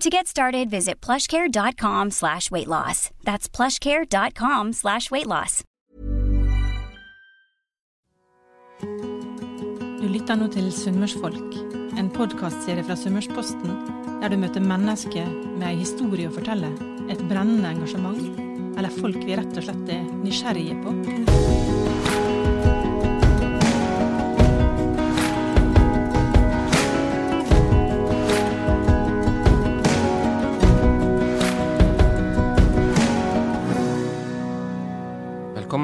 To get started, visit plushcare.com slash weight loss. That's plushcare.com slash weight loss. Du lytter nå til Sunnmørsfolk, en podkastserie fra Sunnmørsposten, der du møter mennesker med ei historie å fortelle, et brennende engasjement, eller folk vi rett og slett er nysgjerrige på.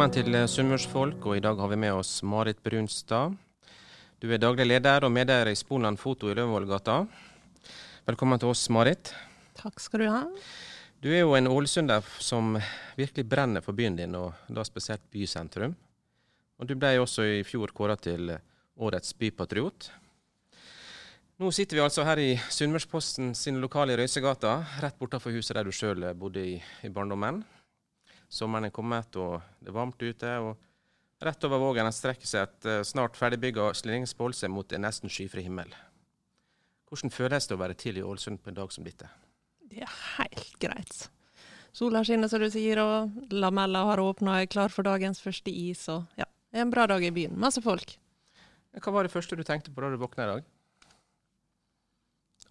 Velkommen til Sunnmørsfolk, og i dag har vi med oss Marit Brunstad. Du er daglig leder og medeier i Sponland Foto i Løvenvollgata. Velkommen til oss, Marit. Takk skal du ha. Du er jo en ålesunder som virkelig brenner for byen din, og da spesielt bysentrum. Og du ble også i fjor kåra til årets bypatriot. Nå sitter vi altså her i Sunnmørsposten sine lokaler i Røysegata, rett bortenfor huset der du sjøl bodde i, i barndommen. Sommeren er kommet, og det er varmt ute. og Rett over Vågen strekker seg et eh, snart ferdigbygga slingringsbolse mot en nesten skyfri himmel. Hvordan føles det å være tidlig i Ålesund på en dag som dette? Det er helt greit. Sola skinner, som du sier, og lamella har åpna og er klar for dagens første is. Og ja, det er en bra dag i byen. Masse folk. Hva var det første du tenkte på da du våkna i dag?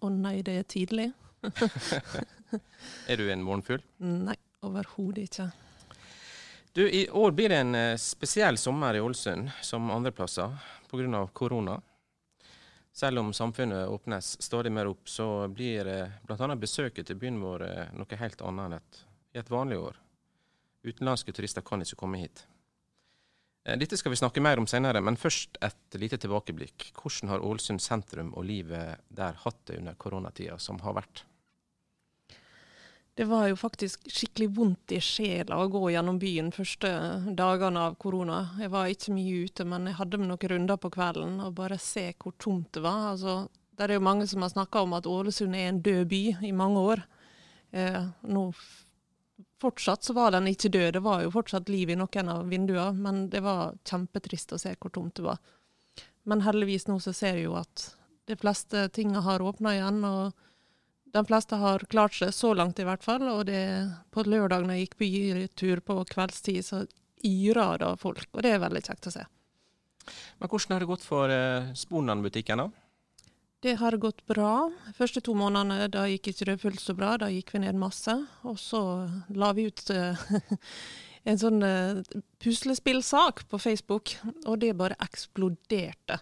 Å nei, det er tidlig. Er du en morgenfugl? Nei, overhodet ikke. Du, I år blir det en eh, spesiell sommer i Ålesund, som andre plasser, pga. korona. Selv om samfunnet åpnes stadig mer opp, så blir eh, bl.a. besøket til byen vår eh, noe helt annet enn et, et vanlig år. Utenlandske turister kan ikke komme hit. Dette skal vi snakke mer om senere, men først et lite tilbakeblikk. Hvordan har Ålesund sentrum og livet der hatt det under koronatida som har vært? Det var jo faktisk skikkelig vondt i sjela å gå gjennom byen første dagene av korona. Jeg var ikke mye ute, men jeg hadde noen runder på kvelden og bare se hvor tomt det var. Altså, det er jo mange som har snakka om at Ålesund er en død by i mange år. Eh, nå Fortsatt så var den ikke død, det var jo fortsatt liv i noen av vinduene, men det var kjempetrist å se hvor tomt det var. Men heldigvis nå så ser jeg jo at de fleste tingene har åpna igjen. og de fleste har klart seg, så langt i hvert fall. Og det, på lørdag når jeg gikk bytur på kveldstid, så yra det folk. Og det er veldig kjekt å se. Men hvordan har det gått for eh, Sponan-butikken, da? Det har gått bra. Første to månedene da gikk ikke det fullt så bra. Da gikk vi ned masse. Og så la vi ut eh, en sånn eh, puslespillsak på Facebook, og det bare eksploderte.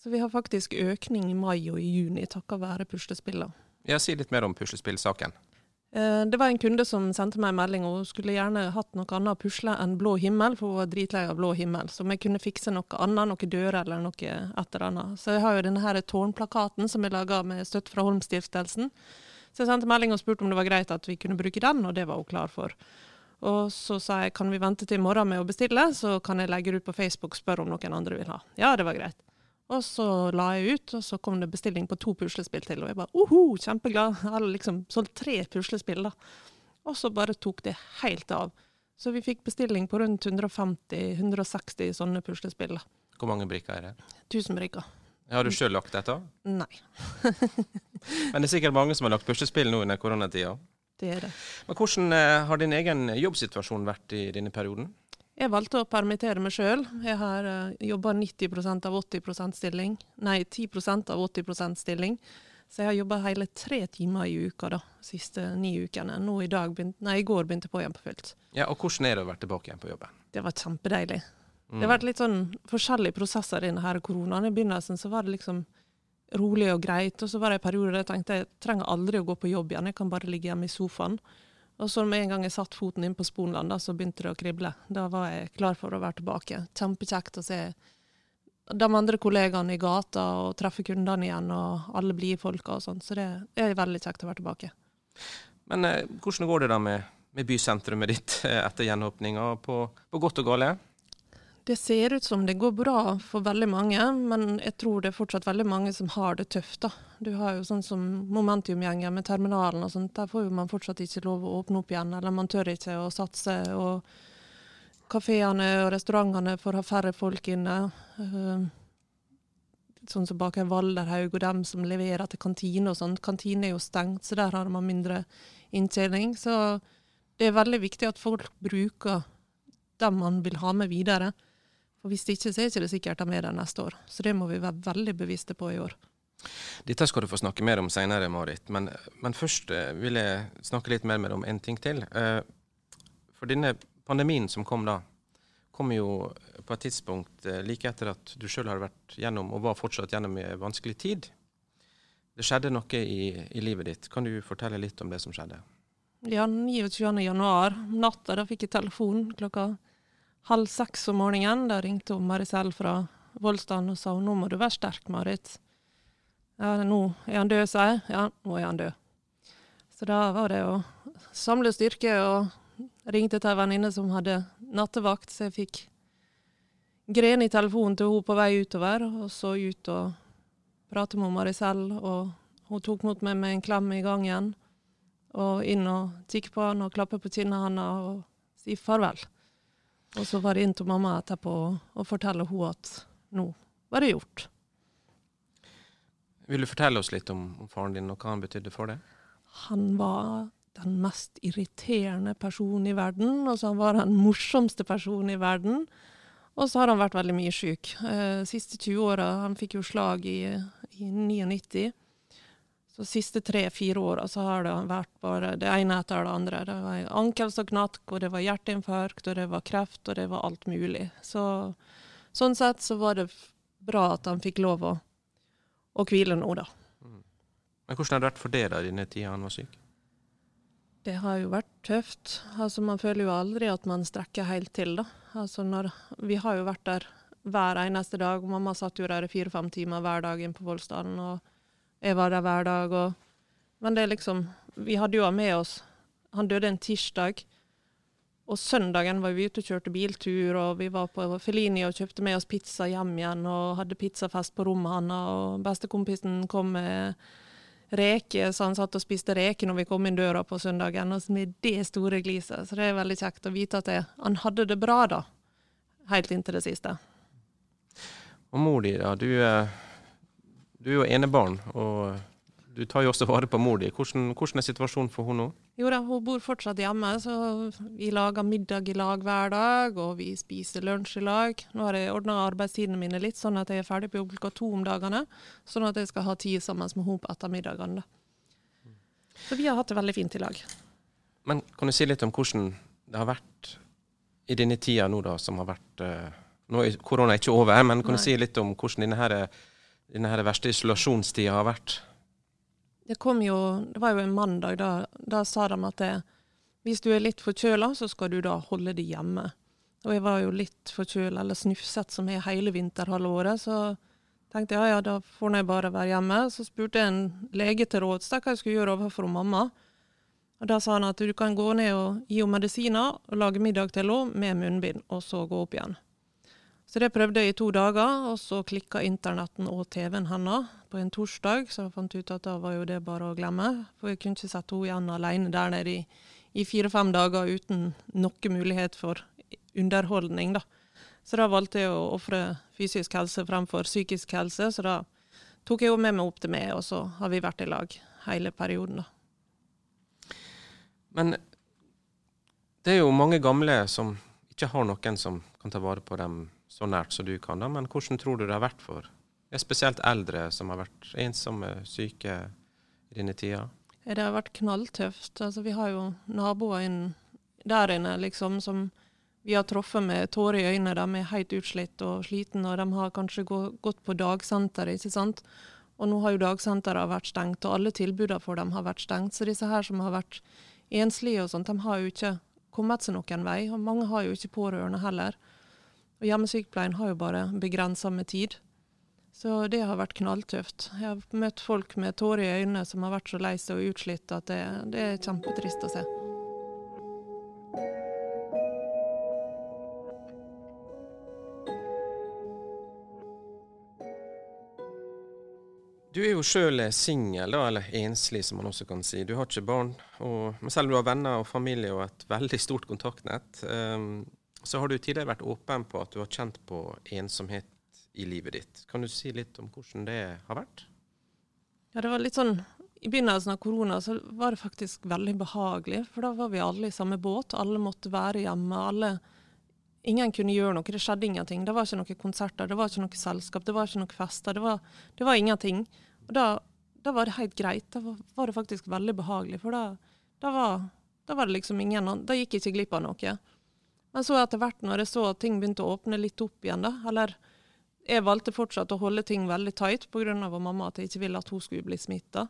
Så vi har faktisk økning i mai og i juni takket være puslespillene. Ja, Si litt mer om puslespillsaken. Eh, Det var en kunde som sendte meg en melding, og hun skulle gjerne hatt noe annet å pusle enn blå himmel, for hun var dritlei av blå himmel. Så jeg kunne fikse noe annet, noen dører eller noe et eller annet. Så jeg har jo denne her tårnplakaten som jeg laga med støtte fra Holmstiftelsen. Så jeg sendte melding og spurte om det var greit at vi kunne bruke den, og det var hun klar for. Og så sa jeg kan vi vente til i morgen med å bestille, så kan jeg legge det ut på Facebook og spørre om noen andre vil ha. Ja, det var greit. Og så la jeg ut, og så kom det bestilling på to puslespill til. Og jeg bare oho, kjempeglad. Jeg hadde liksom solgt tre puslespill, da. Og så bare tok det helt av. Så vi fikk bestilling på rundt 150-160 sånne puslespill. da. Hvor mange brikker er det? 1000 brikker. Har du sjøl lagt dette? Nei, Men det er sikkert mange som har lagt puslespill nå under koronatida. det er det. Men hvordan eh, har din egen jobbsituasjon vært i denne perioden? Jeg valgte å permittere meg sjøl. Jeg har uh, jobba 90% av 80 stilling. Nei, 10% av 80 stilling. Så jeg har jobba hele tre timer i uka de siste ni ukene. Nå i, dag begynt, nei, I går begynte jeg på igjen på fullt. Ja, og hvordan er det å være tilbake igjen på jobben? Det var kjempedeilig. Det har vært litt sånn forskjellige prosesser i denne koronaen. I begynnelsen så var det liksom rolig og greit, og så var det en periode der jeg tenkte jeg trenger aldri å gå på jobb igjen, jeg kan bare ligge hjemme i sofaen. Og så med en gang jeg satte foten inn på Sponland, da, så begynte det å krible. Da var jeg klar for å være tilbake. Kjempekjekt å se de andre kollegaene i gata og treffe kundene igjen, og alle blide folka og sånn. Så det er veldig kjekt å være tilbake. Men eh, hvordan går det da med, med bysentrumet ditt eh, etter gjenåpninga, på, på godt og galt? Det ser ut som det går bra for veldig mange, men jeg tror det er fortsatt veldig mange som har det tøft. da. Du har jo sånn som momentumgjenger med terminalen og sånt. Der får jo man fortsatt ikke lov å åpne opp igjen, eller man tør ikke å satse. og Kafeene og restaurantene får ha færre folk inne. Uh, sånn som Baker Valderhaug og dem som leverer til kantine og sånn. Kantine er jo stengt, så der har man mindre inntjening. Så det er veldig viktig at folk bruker dem man vil ha med videre. For Hvis det ikke, så er det ikke sikkert de er der neste år. Så det må vi være veldig bevisste på i år. Dette skal du få snakke mer om senere, Marit. Men, men først eh, vil jeg snakke litt mer med deg om en ting til. Eh, for denne pandemien som kom da, kom jo på et tidspunkt eh, like etter at du sjøl har vært gjennom, og var fortsatt gjennom en vanskelig tid. Det skjedde noe i, i, livet ditt. Kan du fortelle litt om det som skjedde? Ja, 29. januar, natta, da fikk jeg telefon klokka halv seks om morgenen. Da ringte hun Maricel fra Voldstan og sa nå må du være sterk, Marit. Ja, nå er han død, sa jeg. Ja, nå er han død. Så da var det å samle styrke, og ringte til ei venninne som hadde nattevakt, så jeg fikk grene i telefonen til hun på vei utover, og så ut og prate med Maricel, og hun tok mot meg med en klem i gangen, og inn og tikke på han og klappe på kinnet hans og si farvel. Og så var det til mamma etterpå og fortelle henne at nå var det gjort. Vil du fortelle oss litt om, om faren din og hva han betydde for deg? Han var den mest irriterende personen i verden, og så var han den morsomste personen i verden. Og så har han vært veldig mye syk. Eh, siste 20 åra Han fikk jo slag i, i 99. De siste tre-fire åra så har det vært bare det ene etter det andre. Det var ankels og knatk, og det var hjerteinfarkt, og det var kreft, og det var alt mulig. Så, sånn sett så var det bra at han fikk lov å, å hvile nå, da. Mm. Men hvordan har det vært for deg da, denne tida han var syk? Det har jo vært tøft. Altså, man føler jo aldri at man strekker helt til, da. Altså, når, vi har jo vært der hver eneste dag. Mamma satt jo der i fire-fem timer hver dag inn på Voldsdalen. og jeg var der hver dag. Og, men det er liksom Vi hadde jo med oss Han døde en tirsdag. Og søndagen var vi ute og kjørte biltur, og vi var på Felini og kjøpte med oss pizza hjem igjen og hadde pizzafest på rommet hans. Og bestekompisen kom med reker, så han satt og spiste reker når vi kom inn døra på søndagen. Og med det store gliset. Så det er veldig kjekt å vite at jeg, han hadde det bra, da. Helt inntil det siste. Og mor di, da. Du eh, du er jo enebarn, og du tar jo også vare på mor di. Hvordan, hvordan, er situasjonen for henne nå? Jo da, hun bor fortsatt hjemme, så vi lager middag i lag hver dag, og vi spiser lunsj i lag. Nå har jeg ordna arbeidstidene mine litt, sånn at jeg er ferdig på jobb klokka to om dagene. Sånn at jeg skal ha tid sammen med henne på ettermiddagene. Så vi har hatt det veldig fint i lag. Men kan du si litt om hvordan det har vært i denne tida nå, da, som har vært uh, Nå er korona ikke over, men kan Nei. du si litt om hvordan denne her denne verste isolasjonstida har vært? Det kom jo, det var jo en mandag, da, da sa de at det, hvis du er litt forkjøla, så skal du da holde deg hjemme. Og jeg var jo litt forkjøla, eller snufset som jeg hele vinterhalvåret, så tenkte jeg ja, ja, da får jeg bare være hjemme. Så spurte jeg en lege til råds hva jeg skulle gjøre overfor mamma. Og Da sa han at du kan gå ned og gi henne medisiner og lage middag til henne med munnbind, og så gå opp igjen. Så det prøvde jeg i to dager, og så klikka internetten og TV-en hennes på en torsdag. Så jeg fant ut at da var jo det bare å glemme. For jeg kunne ikke sette henne igjen alene der nede i, i fire-fem dager uten noe mulighet for underholdning, da. Så da valgte jeg å ofre fysisk helse fremfor psykisk helse. Så da tok jeg henne med meg opp til meg, og så har vi vært i lag hele perioden, da. Men det er jo mange gamle som ikke har noen som kan ta vare på dem så nært som du kan. Da. Men hvordan tror du det har vært for det er spesielt eldre som har vært ensomme, syke i denne tida? Det har vært knalltøft. Altså, vi har jo naboer inn der inne liksom, som vi har truffet med tårer i øynene. De er helt utslitt og sliten, og de har kanskje gått på dagsenter. ikke sant? Og nå har jo dagsentrene vært stengt, og alle tilbudene for dem har vært stengt. Så disse her som har vært enslige og sånt, de har jo ikke kommet seg noen vei. Og mange har jo ikke pårørende heller. Og hjemmesykepleien har jo bare begrensa med tid. Så det har vært knalltøft. Jeg har møtt folk med tårer i øynene som har vært så lei seg og utslitt at det, det er kjempetrist å se. Du er jo sjøl singel, eller enslig som man også kan si. Du har ikke barn. Og, men selv om du har venner og familie og et veldig stort kontaktnett, um, så har du tidligere vært åpen på at du har kjent på ensomhet i livet ditt. Kan du si litt om hvordan det har vært? Ja, det var litt sånn I begynnelsen av korona så var det faktisk veldig behagelig, for da var vi alle i samme båt. Alle måtte være hjemme. alle Ingen kunne gjøre noe, det skjedde ingenting. Det var ikke noen konserter, det var ikke noe selskap, det var ikke noen fester. Det var, det var ingenting. Og da, da, var det helt greit. Da var, var, det faktisk veldig behagelig. For da, da, var, da var det liksom ingen Da gikk jeg ikke glipp av noe. Men så etter hvert, når jeg så at ting begynte å åpne litt opp igjen, da, eller jeg valgte fortsatt å holde ting veldig tight pga. mamma, at jeg ikke ville at hun skulle bli smitta.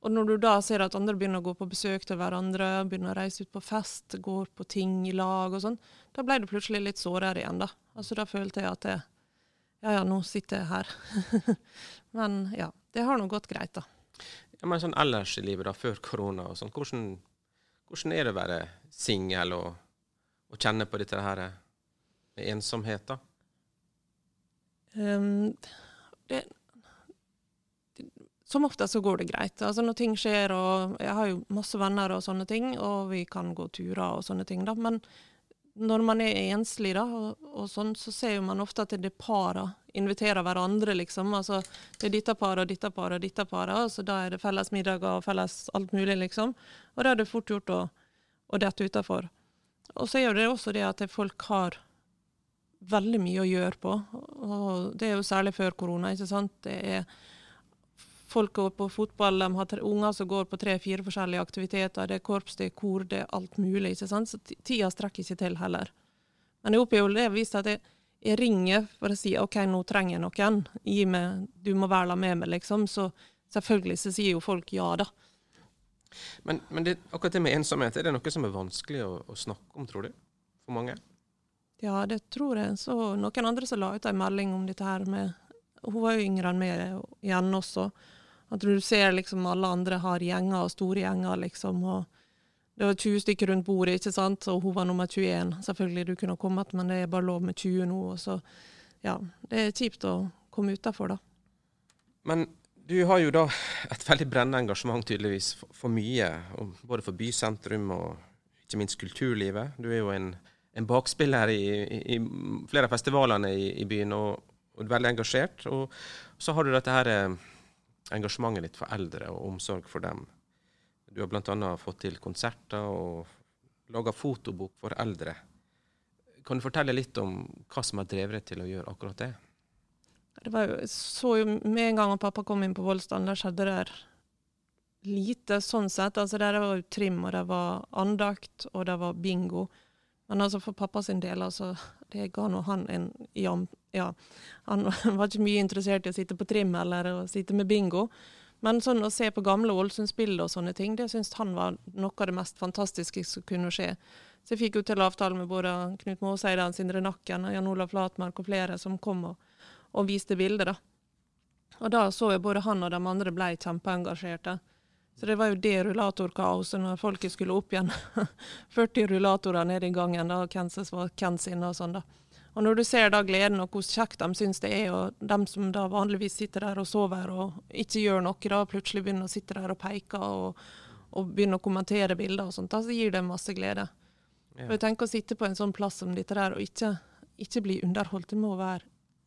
Og når du da ser at andre begynner å gå på besøk til hverandre, begynner å reise ut på fest, går på ting i lag og sånn, da ble det plutselig litt sårere igjen, da. Altså da følte jeg at jeg, ja ja, nå sitter jeg her. men ja, det har nå gått greit, da. Ja, men sånn ellers i livet, da, før korona og sånn, hvordan, hvordan, er det å være singel og, og, kjenne på dette her med ensomhet, da? Um, det som ofte så går det greit. Altså Når ting skjer, og jeg har jo masse venner og sånne ting, og vi kan gå turer og sånne ting, da. Men når man er enslig, da, og, og sånn, så ser man ofte at det er para inviterer hverandre, liksom. Altså det er dette paret og dette paret og dette paret, og så da er det felles middager og felles alt mulig, liksom. Og da er det fort gjort å, å dette utafor. Og så er det også det at folk har veldig mye å gjøre på, og det er jo særlig før korona, ikke sant. Det er folk går på fotball, de har unger som går på tre-fire forskjellige aktiviteter. Det er korps, det er kor, det er alt mulig. ikke sant? Så tida strekker ikke til heller. Men jeg opplever det vist at jeg, jeg, ringer for å si OK, nå trenger jeg noen. Gi meg, du må være med meg, liksom. Så selvfølgelig så sier jo folk ja, da. Men, men det, akkurat det med ensomhet, er det noe som er vanskelig å, å snakke om, tror du? For mange? Ja, det tror jeg. Så noen andre som la ut en melding om dette her med Hun var jo yngre enn meg igjen også. At du ser liksom alle andre har gjenger og store gjenger, liksom. og det var 20 stykker rundt bordet, ikke sant, og hun var nummer 21. Selvfølgelig du kunne kommet, men det er bare lov med 20 nå. og så, ja, Det er kjipt å komme utafor, da. Men du har jo da et veldig brennende engasjement tydeligvis for, for, mye, både for bysentrum og ikke minst kulturlivet. Du er jo en, en bakspiller i, i, i, flere av festivalene i, i byen og, og, veldig engasjert. Og så har du dette her eh, engasjementet ditt for eldre og omsorg for dem. Du har bl.a. fått til konserter og laga fotobok for eldre. Kan du fortelle litt om hva som har drevet deg til å gjøre akkurat det? Det var jo, så jo Med en gang pappa kom inn på Voldsdalen, der skjedde det lite sånn sett. Altså Der var jo trim, og det var andakt, og det var bingo. Men altså for pappa sin del, altså, det ga nå han en jam... Ja, han var ikke mye interessert i å sitte på trim eller å sitte med bingo. Men sånn å se på gamle Ålesund-spill og sånne ting, det syntes han var noe av det mest fantastiske som kunne skje. Så jeg fikk jo til avtale med både Knut Måseidan, Sindre Nakken, Jan Olav Flatmark og flere som kom og, og viste bilder. da. Og da så jeg både han og de andre ble kjempeengasjerte. Så det var jo det rullatorkaoset når folket skulle opp igjen. 40 rullatorer nede i gangen, da, hvem som var hvem sin og sånn. da. Og når du ser da gleden og hvor kjekt de syns det er, og de som da vanligvis sitter der og sover og ikke gjør noe, da plutselig begynner å sitte der og peke og, og begynne å kommentere bilder og sånt, da så gir det masse glede. Ja. For jeg tenker Å sitte på en sånn plass som dette der og ikke, ikke bli underholdt, det må være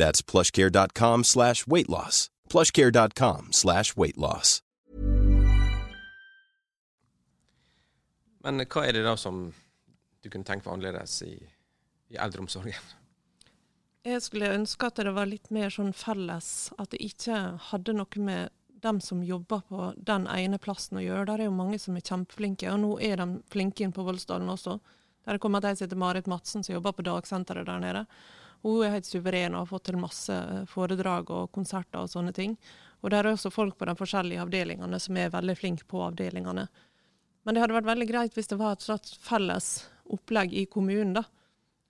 That's plushcare.com slash weight loss. plushcare.com slash weight loss. Men hva er det da som du kunne tenke for annerledes i, i eldreomsorgen? Jeg skulle ønske at det var litt mer sånn felles, at det ikke hadde noe med dem som jobber på den ene plassen å gjøre. Der er jo mange som er kjempeflinke, og nå er de flinke inn på Voldsdalen også. Der er kommet ei som heter Marit Madsen, som jobber på dagsenteret der nede. Hun er helt suveren og har fått til masse foredrag og konserter og sånne ting. Og der er også folk på de forskjellige avdelingene som er veldig flinke på avdelingene. Men det hadde vært veldig greit hvis det var et slags felles opplegg i kommunen. da.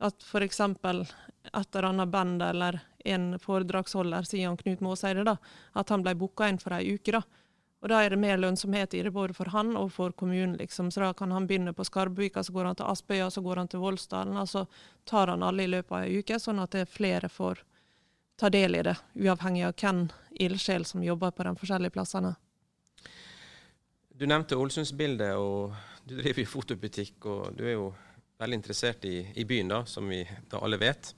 At f.eks. et eller annet band eller en foredragsholder, sier han Knut Maaseide, da, at han ble booka inn for ei uke. da. Og da er det mer lønnsomhet i det både for han og for kommunen. liksom. Så da kan han begynne på Skarbuvika, så går han til Aspøya, så går han til Voldsdalen. Og så tar han alle i løpet av ei uke, sånn at det er flere får ta del i det, uavhengig av hvem ildsjel som jobber på de forskjellige plassene. Du nevnte Ålesundsbildet, og du driver i fotobutikk, og du er jo veldig interessert i, i byen, da, som vi da alle vet.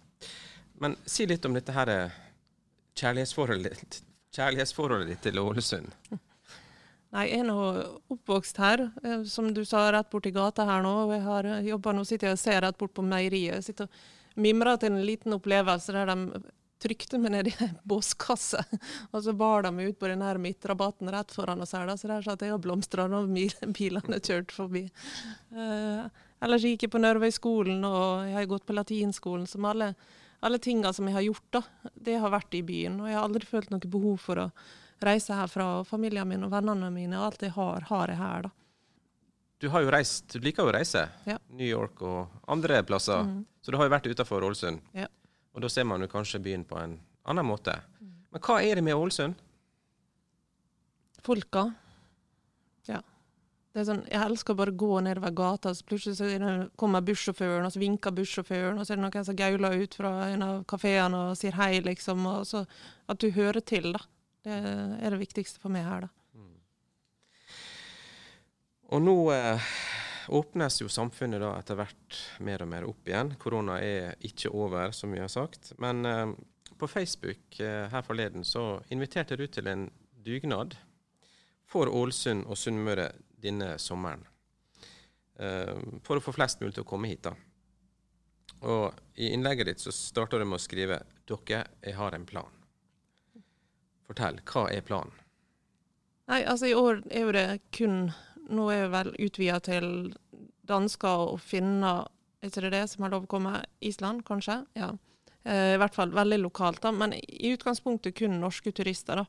Men si litt om dette her eh, kjærlighetsforholdet, kjærlighetsforholdet ditt til Ålesund. Nei, jeg er nå oppvokst her, eh, som du sa, rett borti gata her nå. og Jeg har jobba nå, sitter jeg og ser rett bort på meieriet. Jeg sitter og mimrer til en liten opplevelse der de trykte meg ned i en båskasse. Og så bar de meg ut på den her midtrabatten rett foran oss her. Da. Så der satt jeg og blomstra når bilene kjørte forbi. Uh, ellers gikk jeg på Nørvøyskolen, og jeg har gått på latinskolen. Som alle, alle tinga som jeg har gjort, da, det har vært i byen. Og jeg har aldri følt noe behov for å reise herfra. Og familien min og vennene mine, og alt jeg har, har jeg her, da. Du har jo reist, du liker jo å reise. Ja. New York og andre plasser. Mm. Så du har jo vært utafor Ålesund. Ja. Og da ser man jo kanskje byen på en annen måte. Men hva er det med Ålesund? Folka. Ja. Det er sånn, jeg elsker bare å gå nedover gata, så plutselig så er kommer bussjåføren, og så vinker bussjåføren, og så er det noen som gauler ut fra en av kafeene og sier hei, liksom. Og så at du hører til, da. Det er det viktigste for meg her, da. Og nå eh, åpnes jo samfunnet da etter hvert mer og mer opp igjen. Korona er ikke over, som vi har sagt. Men eh, på Facebook eh, her forleden så inviterte du til en dugnad for Ålesund og Sunnmøre denne sommeren. Eh, for å få flest mulig til å komme hit, da. Og i innlegget ditt så starter du med å skrive 'Dere, jeg har en plan'. Fortell, hva er planen? Nei, altså i år er jo det kun Nå er jo vel utvida til dansker og finner, er ikke det det som har lov å komme? Island, kanskje? Ja. Eh, I hvert fall veldig lokalt, da. Men i utgangspunktet kun norske turister, da.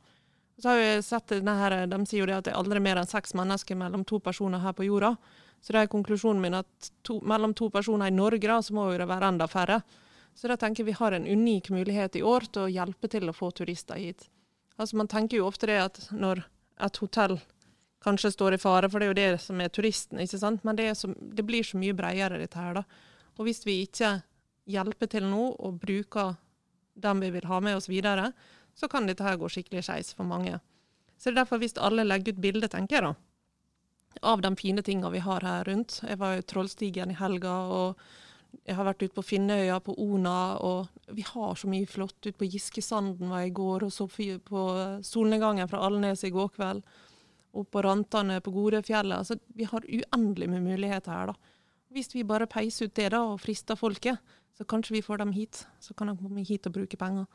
Så har vi sett denne De sier jo det at det er aldri mer enn seks mennesker mellom to personer her på jorda. Så det er konklusjonen min at to, mellom to personer i Norge da, så må jo det være enda færre. Så da tenker jeg vi har en unik mulighet i år til å hjelpe til å få turister hit. Altså Man tenker jo ofte det at når et hotell kanskje står i fare, for det er jo det som er turisten, ikke sant? men det, så, det blir så mye bredere dette her. da. Og hvis vi ikke hjelper til nå og bruker dem vi vil ha med oss videre, så kan dette her gå skikkelig skeis for mange. Så det er derfor hvis alle legger ut bilde, tenker jeg da, av de fine tingene vi har her rundt. Jeg var i Trollstigen i helga, og jeg har vært ute på Finnøya, på Ona, og vi har så mye flott. Ute på Giskesanden var jeg i går, og så på solnedgangen fra Alnes i går kveld. Og på rantene på Godefjellet. Altså, vi har uendelig med muligheter her, da. Hvis vi bare peiser ut det da, og frister folket, så kanskje vi får dem hit. Så kan de komme hit og bruke penger.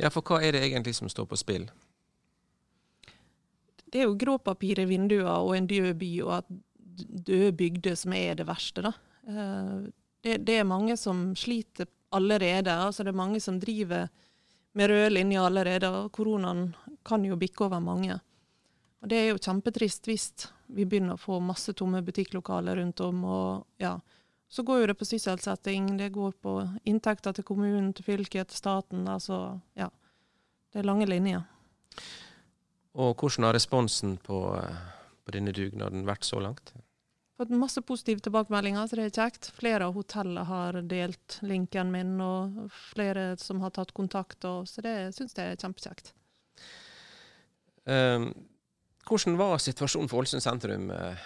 Ja, for hva er det egentlig som står på spill? Det er jo gråpapir i vinduene og en død by, og at døde bygder som er det verste, da. Det, det er mange som sliter allerede. altså Det er mange som driver med røde linjer allerede, og koronaen kan jo bikke over mange. Og Det er jo kjempetrist hvis vi begynner å få masse tomme butikklokaler rundt om. og ja, Så går jo det på sysselsetting, det går på inntekter til kommunen, til fylket, til staten. altså ja, Det er lange linjer. Og hvordan har responsen på, eh, på denne dugnaden vært så langt? Fått masse positive tilbakemeldinger, så det er kjekt. Flere av hotellene har delt linken min, og flere som har tatt kontakt. Og, så det syns jeg er kjempekjekt. Um, hvordan var situasjonen for Ålesund sentrum eh,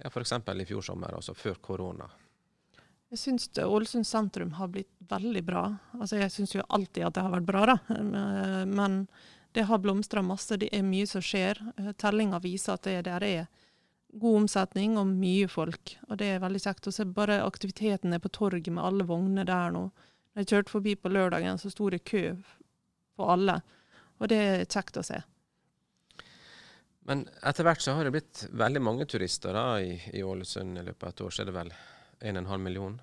ja, f.eks. i fjor sommer, altså før korona? Jeg syns Ålesund sentrum har blitt veldig bra. Altså, jeg syns jo alltid at det har vært bra, da. Eh, Men det har blomstra masse. Det er mye som skjer. Eh, Tellinga viser at det der er god omsetning og mye folk. Og det er veldig kjekt å se bare aktiviteten er på torget med alle vognene der nå. Da jeg kjørte forbi på lørdagen, så sto det kø på alle. Og det er kjekt å se. Men etter hvert så har det blitt veldig mange turister da, i, i Ålesund. I løpet av et år så er det vel 1,5 million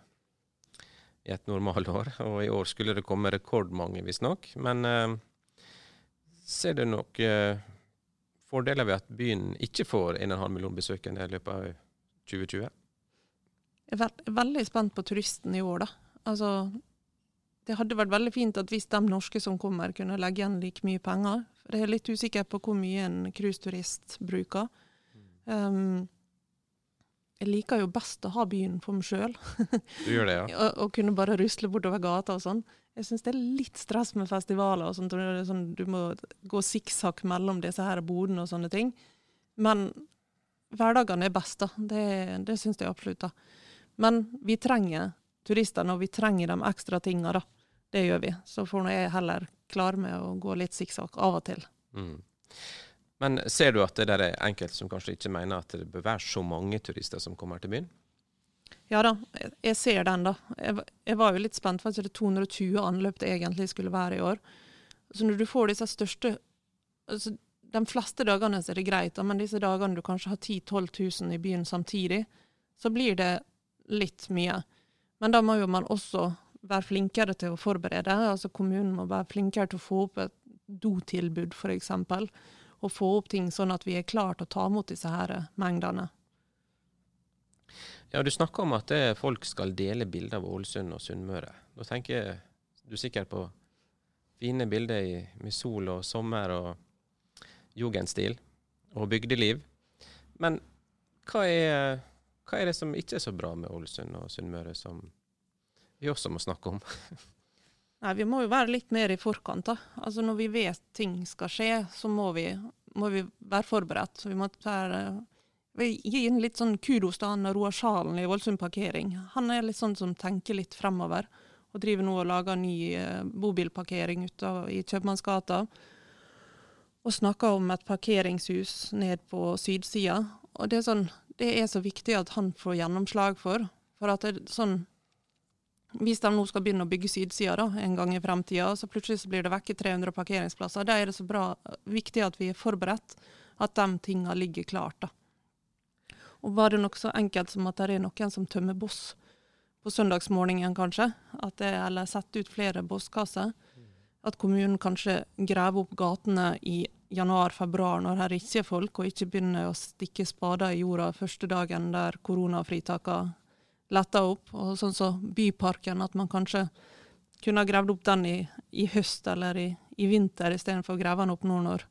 i et normalår. Og i år skulle det komme rekordmange, visstnok. Men uh, ser du noe eh, fordeler ved at byen ikke får 1,5 million besøkende i løpet av 2020? Jeg er veldig spent på turisten i år, da. Altså, det hadde vært veldig fint at hvis de norske som kommer, kunne legge igjen like mye penger. For jeg er litt usikker på hvor mye en cruiseturist bruker. Um, jeg liker jo best å ha byen for meg sjøl, Du gjør det, ja? og, og kunne bare rusle bortover gata og sånn. Jeg syns det er litt stress med festivaler og sånt. og sånn, du må gå sikksakk mellom disse her bodene og sånne ting. Men hverdagene er best, da. Det, det syns jeg absolutt. da. Men vi trenger turistene, og vi trenger de ekstra tinga, da. Det gjør vi. Så får nå jeg heller klare med å gå litt sikksakk av og til. Mm. Men ser du at det der er enkelte som kanskje ikke mener at det bør være så mange turister som kommer til byen? Ja da, jeg- ser den, da. Jeg, var jo litt spent, for det er 220 anløp det egentlig skulle være i år. Så når du får disse største altså, De fleste dagene er det greit, men disse dagene du kanskje har 10 000-12 000 i byen samtidig, så blir det litt mye. Men da må jo man også være flinkere til å forberede. altså Kommunen må være flinkere til å få opp et dotilbud, f.eks. Og få opp ting sånn at vi er klare til å ta imot disse her mengdene. Ja, Du snakker om at det, folk skal dele bilder av Ålesund og Sunnmøre. Da tenker jeg du sikkert på fine bilder i, med sol og sommer og jugendstil og bygdeliv. Men hva er, hva er det som ikke er så bra med Ålesund og Sunnmøre, som vi også må snakke om? Nei, Vi må jo være litt mer i forkant. da. Altså Når vi vet ting skal skje, så må vi, må vi være forberedt. Så vi må være, gi en litt sånn kudos til han Roar Sjalen i Ålesund parkering. Han er litt sånn som tenker litt fremover. Og driver nå og lager ny eh, bobilparkering ute i Kjøpmannsgata. Og snakker om et parkeringshus ned på sydsida. Og det er, sånn, det er så viktig at han får gjennomslag for. For at det er sånn hvis de nå skal begynne å bygge sydsida da, en gang i fremtida, så plutselig så blir det vekke 300 parkeringsplasser. Da er det så bra, viktig at vi er forberedt, at de tinga ligger klart. da. Og var det noe så enkelt som at det er noen som tømmer boss på søndagsmorgenen, kanskje, det, eller setter ut flere bosskasser, at kommunen kanskje graver opp gatene i januar-februar når her ikke er folk, og ikke begynner å stikke spader i jorda første dagen der koronafritakene letter opp. Og sånn som Byparken, at man kanskje kunne ha gravd opp den i, i høst eller i, i vinter, istedenfor å grave den opp nå når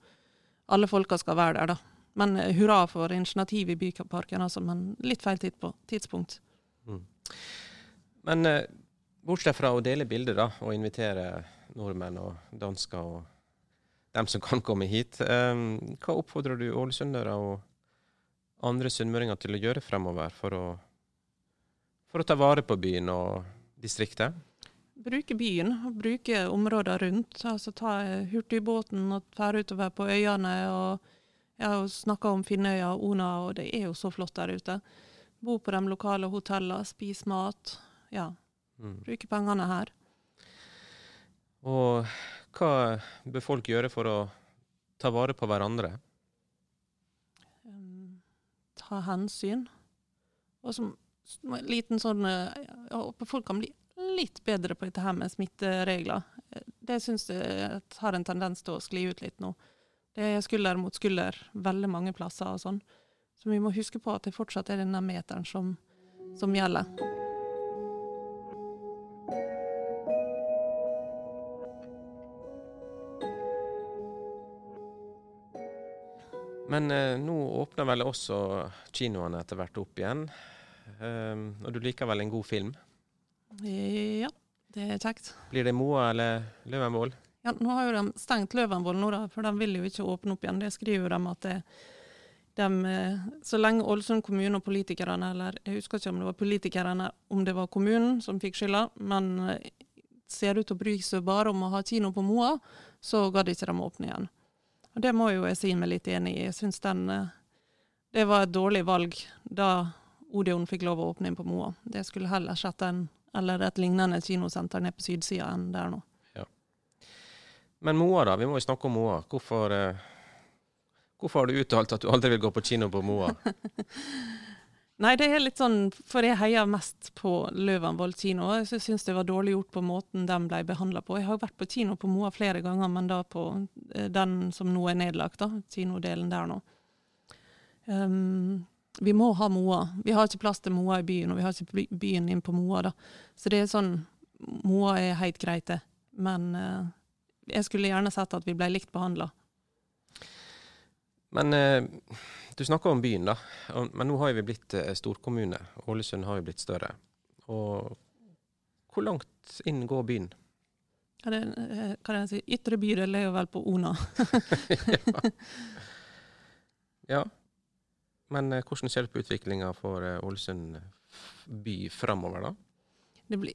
alle folka skal være der, da. Men eh, hurra for initiativet i Byparken, altså, men litt feil tid på, tidspunkt. Men eh, bortsett fra å dele bilder da, og invitere nordmenn og dansker og dem som kan komme hit, eh, hva oppfordrer du ålesundere og andre sunnmøringer til å gjøre fremover for å, for å ta vare på byen og distriktet? Bruke byen, bruke områder rundt. altså Ta eh, hurtigbåten og fære utover på øyene. og Jeg har snakka om Finnøya og Ona, og det er jo så flott der ute. Bo på de lokale hotellene, spis mat. Ja, Mm. bruke pengene her. Og hva bør folk gjøre for å ta vare på hverandre? Um, ta hensyn. Og som som en liten sånn eh, Jeg håper folk kan bli litt bedre på dette her med smitteregler. Eh, Det syns jeg har en tendens til å skli ut litt nå. Det er skulder mot skulder veldig mange plasser og sånn. Så vi må huske på at det fortsatt er denne meteren som, som gjelder. Men eh, nå åpner vel også kinoene etter hvert opp igjen. Um, og du liker vel en god film? Ja, det er kjekt. Blir det Moa eller Løvenvoll? Ja, nå har jo de stengt Løvenvoll nå, for de vil jo ikke åpne opp igjen. Det skriver de at det, dem, eh, så lenge Ålesund kommune og politikerne, eller jeg husker ikke om det var politikerne, om det var kommunen som fikk skylda, men eh, ser ut til å bry seg bare om å ha kino på Moa, så gadd ikke de åpne igjen. Og Det må jo jeg si meg litt enig i. Jeg syns eh, Det var et dårlig valg da Odeon fikk lov å åpne inn på Moa. Det skulle heller sett en, eller et lignende kinosenter nede på sydsida enn der nå. Men Moa, da. Vi må jo snakke om Moa. Hvorfor, eh, hvorfor har du uttalt at du aldri vil gå på kino på Moa? Nei, det er litt sånn, for jeg heier mest på Løvenvoll kino. Jeg syns det var dårlig gjort på måten den ble behandla på. Jeg har vært på kino på Moa flere ganger, men da på eh, den som nå er nedlagt, da, kinodelen der nå. Um, vi må ha Moa. Vi har ikke plass til Moa i byen, og vi har ikke byen inn på Moa. da. Så det er sånn, Moa er helt greit, det. Men eh, jeg skulle gjerne sett at vi ble likt behandla. Men eh, du snakker om byen, da. Men nå har vi blitt eh, storkommune. Ålesund har jo blitt større. Og hvor langt inn går byen? Ja, det, eh, kan jeg si, ytre bydel er jo vel på Ona. Ja. Men eh, hvordan ser du på utviklinga for eh, Ålesund by framover, da? det blir,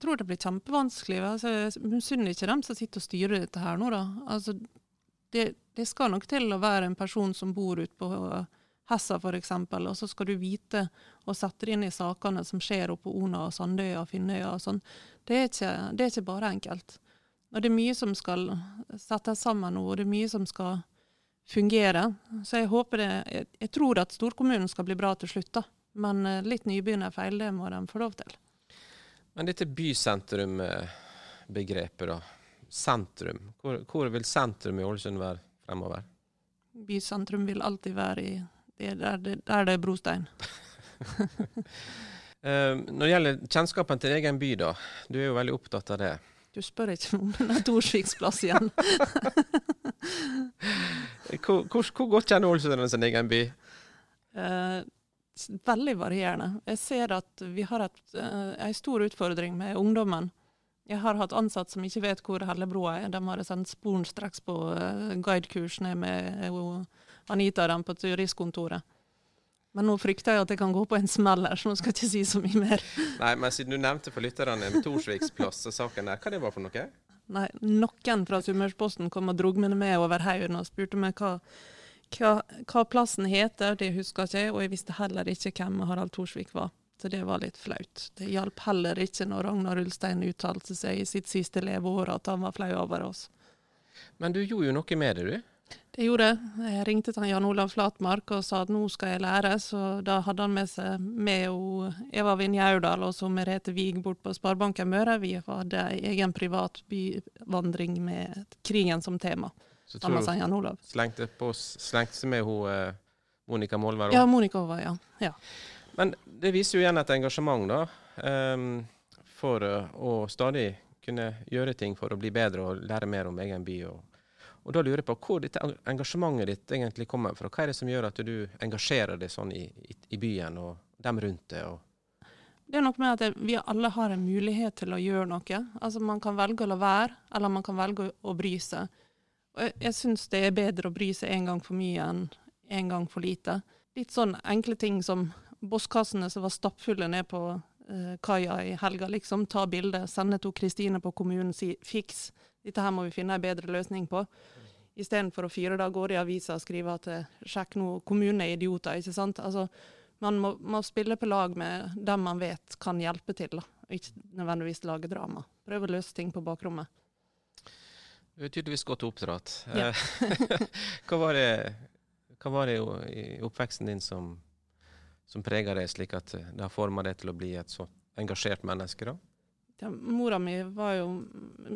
tror det blir kjempevanskelig. Altså, jeg misunner ikke dem som sitter og styrer dette her nå, da. Altså, det, det skal nok til å være en person som bor ute på Hessa f.eks., og så skal du vite og sette deg inn i sakene som skjer oppe på Ona og Sandøya og Finnøya og sånn. Det, det er ikke bare enkelt. Og det er mye som skal settes sammen nå, og det er mye som skal fungere. Så jeg håper det Jeg, jeg tror at storkommunen skal bli bra til slutt, da. Men eh, litt nybegynnerfeil, det må de få lov til. Men dette bysentrum-begrepet, da. Sentrum. Hvor, hvor vil sentrum i Ålesund være fremover? Bysentrum vil alltid være i det der, det, der det er brostein. Eh, når det gjelder kjennskapen til egen by, da. Du er jo veldig opptatt av det. Du spør ikke om den er Torsviks plass igjen. Hvor, hvor, hvor godt kjenner Ålesund sin egen by? S- veldig varierende. Jeg ser at vi har eh, en stor utfordring med ungdommen. Jeg har hatt ansatte som ikke vet hvor Hellebroa er. De har sendt sporenstreks på eh, guidekurs ned med eh, Anita og dem på turistkontoret. Men nå frykter jeg at jeg kan gå på en smell her, så nå skal jeg ikke si så mye mer. Nei, men siden du nevnte for lytterne Torsviksplass og saken der, hva det var for noe? Nei, noen fra Sunnmørsposten kom og drog meg med over haugen og spurte meg hva, hva, hva plassen heter. Det husker ikke jeg, og jeg visste heller ikke hvem Harald Thorsvik var. Så det var litt flaut. Det hjalp heller ikke når Ragnar Ulstein uttalte seg i sitt siste leveår at han var flau over oss. Men du gjorde jo noe med det, du. Det gjorde jeg. Jeg ringte til Jan Olav Flatmark og sa at nå skal jeg lære, så da hadde han med seg med og Eva Vinje-Aurdal og så Merete Wiig bort på Sparebanken Møre. Vi hadde egen privat byvandring med krigen som tema. Så tror Jan Olav. slengte, på, slengte med hun eh, Monica Målvær Ja. Monica var, ja. ja. Men det viser jo igjen et engasjement, da. um, for eh, å stadig kunne gjøre ting for å bli bedre og lære mer om egen by. Og, og da lurer jeg på hvor dette engasjementet ditt egentlig kommer fra. Hva er det som gjør at du engasjerer deg sånn i, i, i byen og dem rundt deg? Og, Det er noe med at vi alle har en mulighet til å gjøre noe. Altså Man kan velge å la være, eller man kan velge å bry seg. Jeg jeg syns det er bedre å bry seg en gang for mye enn en gang for lite. Litt sånn enkle ting som bosskassene som var stappfulle ned på eh, kaia i helga. liksom Ta bilde, sende til Kristine på kommunen, si fiks, dette her må vi finne en bedre løsning på. Istedenfor å fyre det av gårde i avisa og skrive at eh, sjekk nå, kommunen er idioter. ikke sant? Altså, man må, må spille på lag med dem man vet kan hjelpe til, og ikke nødvendigvis lage drama. Prøve å løse ting på bakrommet. Du er tydeligvis godt oppdratt. Ja. Eh, hva var det, hva var det i oppveksten din som, som prega deg, slik at det har forma deg til å bli et så engasjert menneske? da? Ja, mora mi var jo,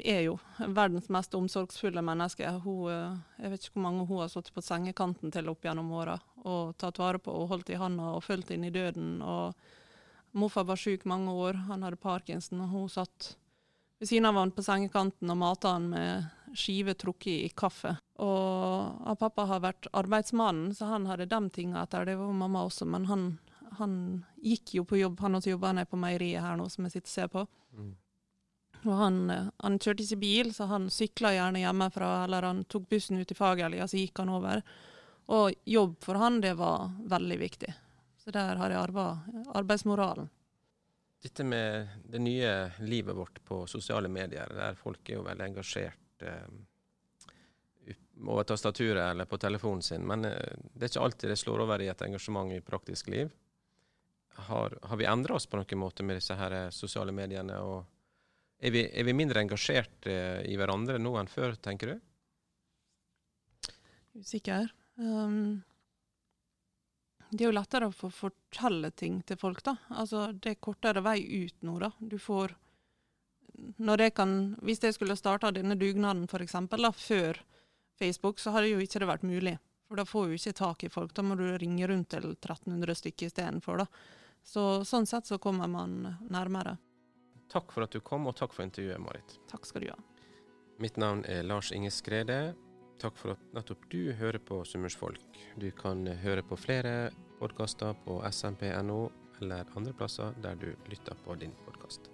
er jo verdens mest omsorgsfulle menneske. Hun, eh, jeg vet ikke hvor mange hun har sittet på sengekanten til opp gjennom åra og tatt vare på og holdt i handa og fulgt inn i døden. Og morfar var syk mange år, han hadde parkinson, og hun satt ved siden av han på sengekanten og mata han med skive trukket i kaffe. Og og pappa har vært arbeidsmannen, så han hadde de tinga etter. Det var mamma også, men han, han gikk jo på jobb. Han også jobba nede på meieriet her nå, som jeg sitter og ser på. Og han, eh, han kjørte ikke bil, så han sykla gjerne hjemmefra, eller han tok bussen ut i Fagerlia, så gikk han over. Og jobb for han, det var veldig viktig. Så der har jeg arva arbeidsmoralen. Dette med det nye livet vårt på sosiale medier, der folk er jo veldig engasjert eh, over tastaturet eller på telefonen sin, men eh, det er ikke alltid det slår over i et engasjement i praktisk liv. Har, har vi endra oss på noen måte med disse her sosiale mediene? og er vi, er vi mindre engasjert eh, i hverandre nå enn før, tenker du? Usikker. Um, det er jo lettere å få fortelle ting til folk, da. Altså, det er kortere vei ut nå, da. Du får jeg kan, Hvis jeg skulle starta denne dugnaden for da, før Facebook, så hadde jo ikke det vært mulig. For da får du ikke tak i folk. Da må du ringe rundt til 1300 stykker istedenfor. Så sånn sett så kommer man nærmere. Takk for at du kom, og takk for intervjuet, Marit. Takk skal du ha. Mitt navn er Lars Inge Skrede. Takk for at nettopp du hører på Summersfolk. Du kan høre på flere podkaster på smp.no eller andre plasser der du lytter på din podkast.